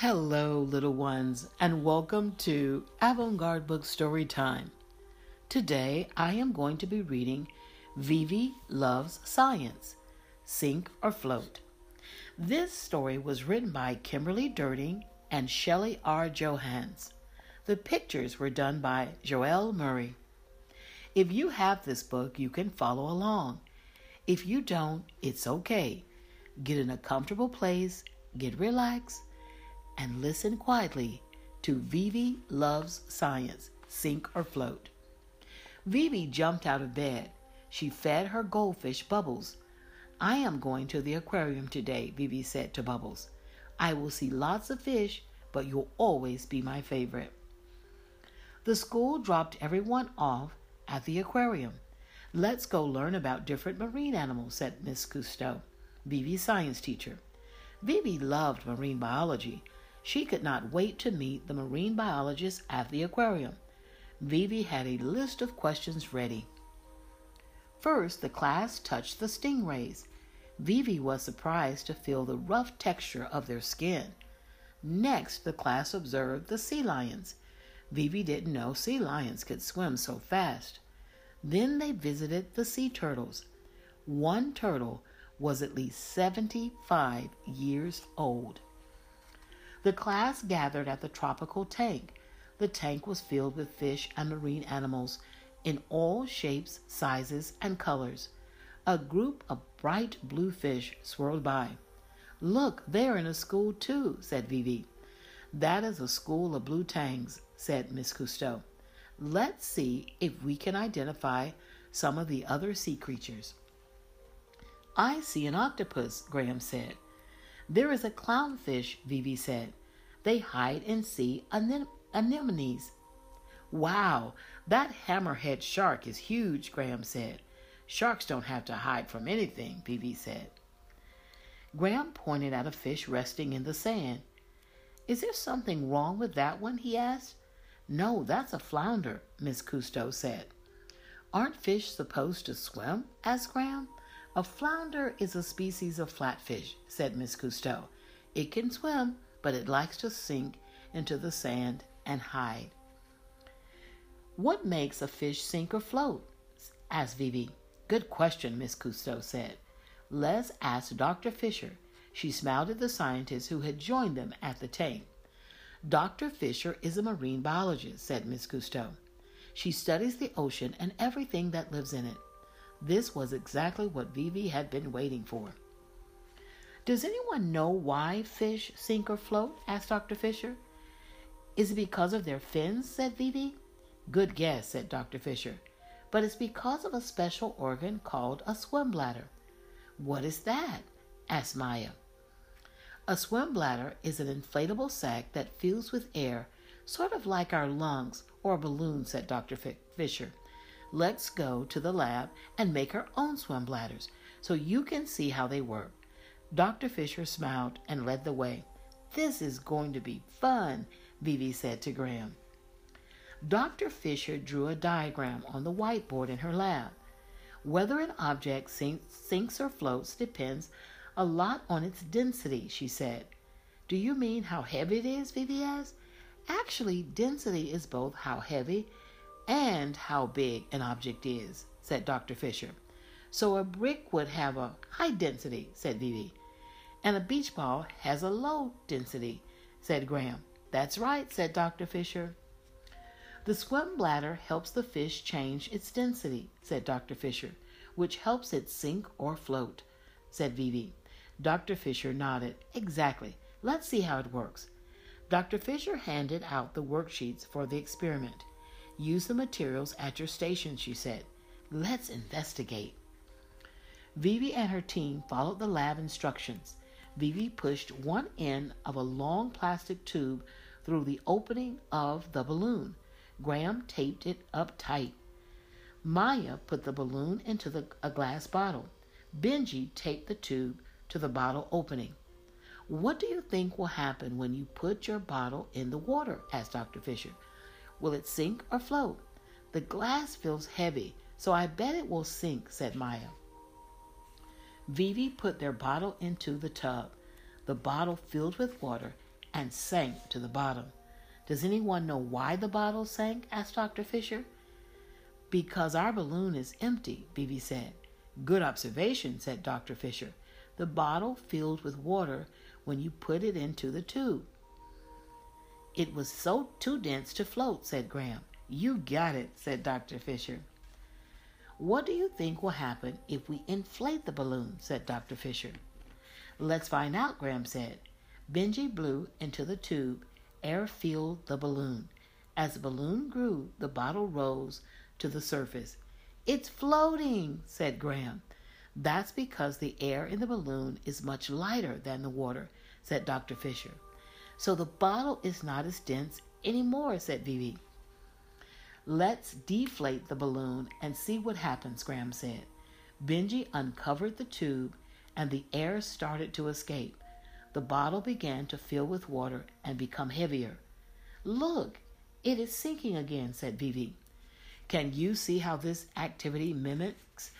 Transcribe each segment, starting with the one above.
Hello, little ones, and welcome to Avant Garde Book Story Time. Today I am going to be reading Vivi Loves Science Sink or Float. This story was written by Kimberly Derting and Shelli R. Johannes. The pictures were done by Joelle Murray. If you have this book, you can follow along. If you don't, it's okay. Get in a comfortable place, get relaxed, and listen quietly to Vivi Loves Science Sink or Float. Vivi jumped out of bed. She fed her goldfish Bubbles. I am going to the aquarium today, Vivi said to Bubbles. I will see lots of fish, but you'll always be my favorite. The school dropped everyone off at the aquarium. Let's go learn about different marine animals, said Miss Cousteau, Vivi's science teacher. Vivi loved marine biology. She could not wait to meet the marine biologist at the aquarium. Vivi had a list of questions ready. First, the class touched the stingrays. Vivi was surprised to feel the rough texture of their skin. Next, the class observed the sea lions. Vivi didn't know sea lions could swim so fast. Then they visited the sea turtles. One turtle was at least 75 years old. The class gathered at the tropical tank. The tank was filled with fish and marine animals in all shapes, sizes, and colors. A group of bright blue fish swirled by. Look, they're in a school too, said Vivi. That is a school of blue tangs, said Miss Cousteau. Let's see if we can identify some of the other sea creatures. I see an octopus, Graham said. There is a clownfish, Vivi said. They hide and sea anem- anemones. Wow, that hammerhead shark is huge, Graham said. Sharks don't have to hide from anything, Vivi said. Graham pointed at a fish resting in the sand. Is there something wrong with that one? he asked. No, that's a flounder, Miss Cousteau said. Aren't fish supposed to swim? asked Graham. A flounder is a species of flatfish, said Miss Cousteau. It can swim, but it likes to sink into the sand and hide. What makes a fish sink or float? asked Vivi. Good question, Miss Cousteau said. Let's ask Dr. Fisher. She smiled at the scientist who had joined them at the tank. Dr. Fisher is a marine biologist, said Miss Cousteau. She studies the ocean and everything that lives in it. This was exactly what Vivi had been waiting for. Does anyone know why fish sink or float? asked Dr. Fisher. Is it because of their fins? said Vivi. Good guess, said Dr. Fisher. But it's because of a special organ called a swim bladder. What is that? asked Maya. A swim bladder is an inflatable sac that fills with air, sort of like our lungs or a balloon, said Dr. Fisher. Let's go to the lab and make our own swim bladders so you can see how they work. Dr. Fisher smiled and led the way. This is going to be fun, Vivi said to Graham. Dr. Fisher drew a diagram on the whiteboard in her lab. Whether an object sinks or floats depends a lot on its density, she said. Do you mean how heavy it is? Vivi asked. Actually, density is both how heavy and how big an object is, said Dr. Fisher. So a brick would have a high density, said Vivi. And a beach ball has a low density, said Graham. That's right, said Dr. Fisher. The swim bladder helps the fish change its density, said Dr. Fisher, which helps it sink or float, said Vivi. Dr. Fisher nodded. Exactly. Let's see how it works. Dr. Fisher handed out the worksheets for the experiment. Use the materials at your station, she said. Let's investigate. Vivi and her team followed the lab instructions. Vivi pushed one end of a long plastic tube through the opening of the balloon. Graham taped it up tight. Maya put the balloon into the, a glass bottle. Benji taped the tube to the bottle opening. What do you think will happen when you put your bottle in the water? asked Dr. Fisher. Will it sink or float? The glass feels heavy, so I bet it will sink, said Maya. Vivi put their bottle into the tub. The bottle filled with water and sank to the bottom. Does anyone know why the bottle sank? asked Dr. Fisher. Because our balloon is empty, Vivi said. Good observation, said Dr. Fisher. The bottle filled with water when you put it into the tube. It was so too dense to float, said Graham. You got it, said Dr. Fisher. What do you think will happen if we inflate the balloon? said Dr. Fisher. Let's find out, Graham said. Benji blew into the tube. Air filled the balloon. As the balloon grew, the bottle rose to the surface. It's floating, said Graham. That's because the air in the balloon is much lighter than the water, said Dr. Fisher. So the bottle is not as dense anymore, said Vivi. Let's deflate the balloon and see what happens, Graham said. Benji uncovered the tube and the air started to escape. The bottle began to fill with water and become heavier. Look, it is sinking again, said Vivi. Can you see how this activity mimics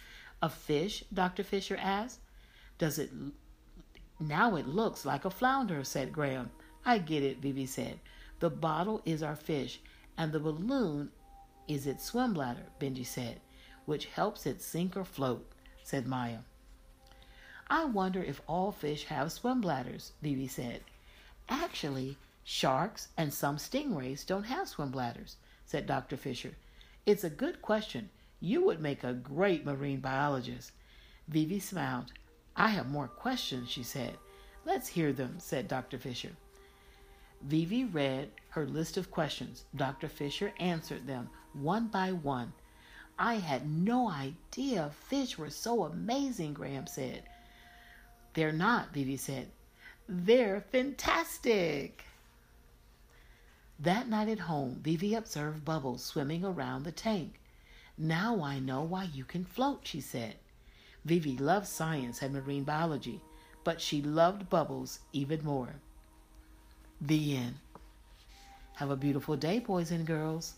a fish? Dr. Fisher asked. Does it now it looks like a flounder, said Graham. I get it, Vivi said. The bottle is our fish, and the balloon is its swim bladder, Benji said, which helps it sink or float, said Maya. I wonder if all fish have swim bladders, Vivi said. Actually, sharks and some stingrays don't have swim bladders, said Dr. Fisher. It's a good question. You would make a great marine biologist. Vivi smiled. I have more questions, she said. Let's hear them, said Dr. Fisher. Vivi read her list of questions. Dr. Fisher answered them one by one. I had no idea fish were so amazing, Graham said. They're not, Vivi said. They're fantastic. That night at home, Vivi observed Bubbles swimming around the tank. Now I know why you can float, she said. Vivi loved science and marine biology, but she loved Bubbles even more. The end. Have a beautiful day, boys and girls.